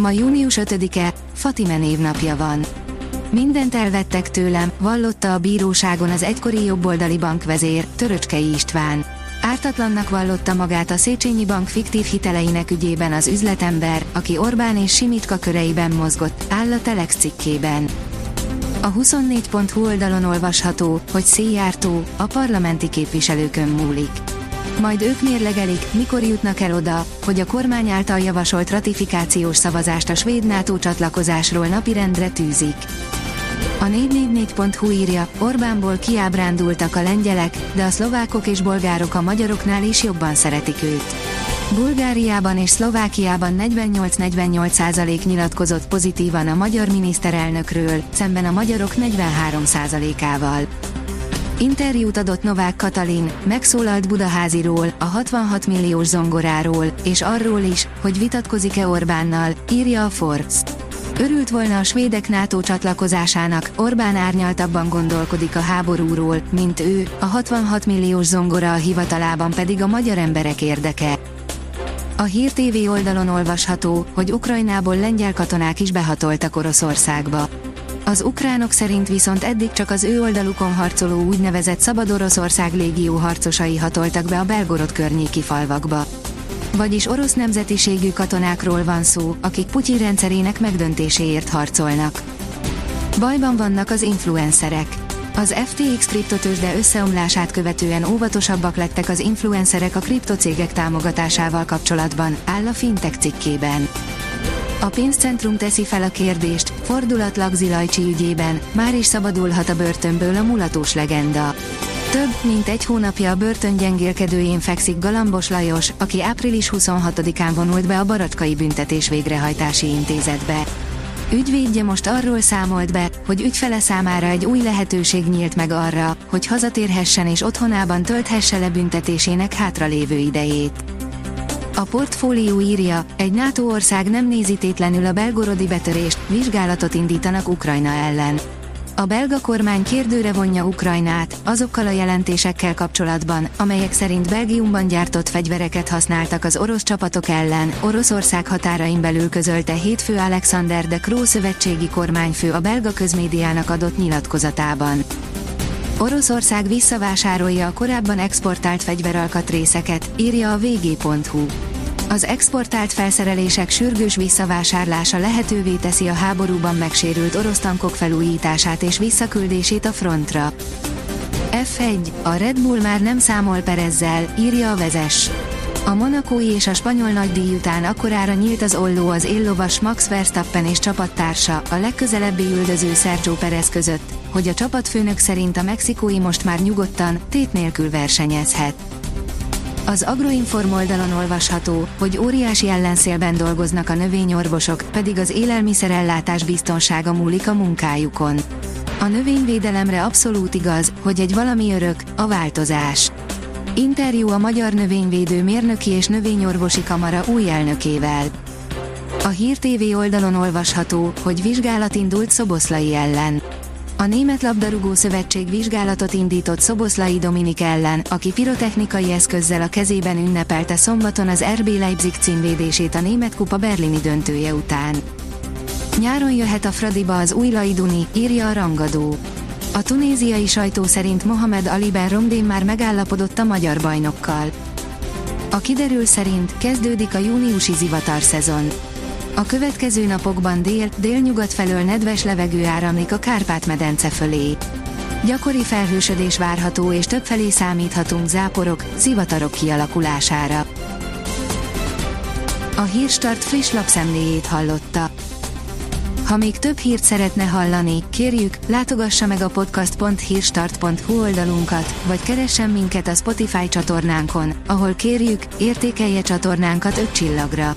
Ma június 5-e, Fatime névnapja van. Mindent elvettek tőlem, vallotta a bíróságon az egykori jobboldali bankvezér, Töröcskei István. Ártatlannak vallotta magát a Széchenyi Bank fiktív hiteleinek ügyében az üzletember, aki Orbán és Simitka köreiben mozgott, áll a Telex cikkében. A 24.hu oldalon olvasható, hogy széjártó, a parlamenti képviselőkön múlik majd ők mérlegelik, mikor jutnak el oda, hogy a kormány által javasolt ratifikációs szavazást a svéd NATO csatlakozásról napirendre tűzik. A 444.hu írja, Orbánból kiábrándultak a lengyelek, de a szlovákok és bolgárok a magyaroknál is jobban szeretik őt. Bulgáriában és Szlovákiában 48-48% nyilatkozott pozitívan a magyar miniszterelnökről, szemben a magyarok 43%-ával. Interjút adott Novák Katalin, megszólalt Budaháziról, a 66 milliós zongoráról, és arról is, hogy vitatkozik-e Orbánnal, írja a Forbes. Örült volna a svédek NATO csatlakozásának, Orbán árnyaltabban gondolkodik a háborúról, mint ő, a 66 milliós zongora a hivatalában pedig a magyar emberek érdeke. A Hír TV oldalon olvasható, hogy Ukrajnából lengyel katonák is behatoltak Oroszországba. Az ukránok szerint viszont eddig csak az ő oldalukon harcoló úgynevezett Szabad Oroszország légió harcosai hatoltak be a Belgorod környéki falvakba. Vagyis orosz nemzetiségű katonákról van szó, akik Putyin rendszerének megdöntéséért harcolnak. Bajban vannak az influencerek. Az FTX kriptotősde összeomlását követően óvatosabbak lettek az influencerek a kriptocégek támogatásával kapcsolatban, áll a Fintech cikkében. A pénzcentrum teszi fel a kérdést, fordulat Zilajcsi ügyében, már is szabadulhat a börtönből a mulatós legenda. Több, mint egy hónapja a börtön gyengélkedőjén fekszik Galambos Lajos, aki április 26-án vonult be a Baracskai Büntetés Végrehajtási Intézetbe. Ügyvédje most arról számolt be, hogy ügyfele számára egy új lehetőség nyílt meg arra, hogy hazatérhessen és otthonában tölthesse le büntetésének hátralévő idejét. A portfólió írja, egy NATO ország nem nézi tétlenül a belgorodi betörést, vizsgálatot indítanak Ukrajna ellen. A belga kormány kérdőre vonja Ukrajnát, azokkal a jelentésekkel kapcsolatban, amelyek szerint Belgiumban gyártott fegyvereket használtak az orosz csapatok ellen, Oroszország határain belül közölte hétfő Alexander de Croo szövetségi kormányfő a belga közmédiának adott nyilatkozatában. Oroszország visszavásárolja a korábban exportált fegyveralkatrészeket, írja a vg.hu. Az exportált felszerelések sürgős visszavásárlása lehetővé teszi a háborúban megsérült orosz tankok felújítását és visszaküldését a frontra. F1, a Red Bull már nem számol Perezzel, írja a vezes. A monakói és a spanyol nagydíj után akkorára nyílt az olló az éllovas Max Verstappen és csapattársa, a legközelebbi üldöző Sergio Perez között, hogy a csapatfőnök szerint a mexikói most már nyugodtan, tét nélkül versenyezhet. Az Agroinform oldalon olvasható, hogy óriási ellenszélben dolgoznak a növényorvosok, pedig az élelmiszerellátás biztonsága múlik a munkájukon. A növényvédelemre abszolút igaz, hogy egy valami örök, a változás. Interjú a Magyar Növényvédő Mérnöki és Növényorvosi Kamara új elnökével. A Hír TV oldalon olvasható, hogy vizsgálat indult Szoboszlai ellen. A Német Labdarúgó Szövetség vizsgálatot indított Szoboszlai Dominik ellen, aki pirotechnikai eszközzel a kezében ünnepelte szombaton az RB Leipzig címvédését a Német Kupa berlini döntője után. Nyáron jöhet a Fradiba az új Laiduni, írja a rangadó. A tunéziai sajtó szerint Mohamed Ali Ben Romdén már megállapodott a magyar bajnokkal. A kiderül szerint kezdődik a júniusi zivatar szezon. A következő napokban dél, délnyugat felől nedves levegő áramlik a Kárpát-medence fölé. Gyakori felhősödés várható és többfelé számíthatunk záporok, zivatarok kialakulására. A Hírstart friss lapszemléjét hallotta. Ha még több hírt szeretne hallani, kérjük, látogassa meg a podcast.hírstart.hu oldalunkat, vagy keressen minket a Spotify csatornánkon, ahol kérjük, értékelje csatornánkat 5 csillagra.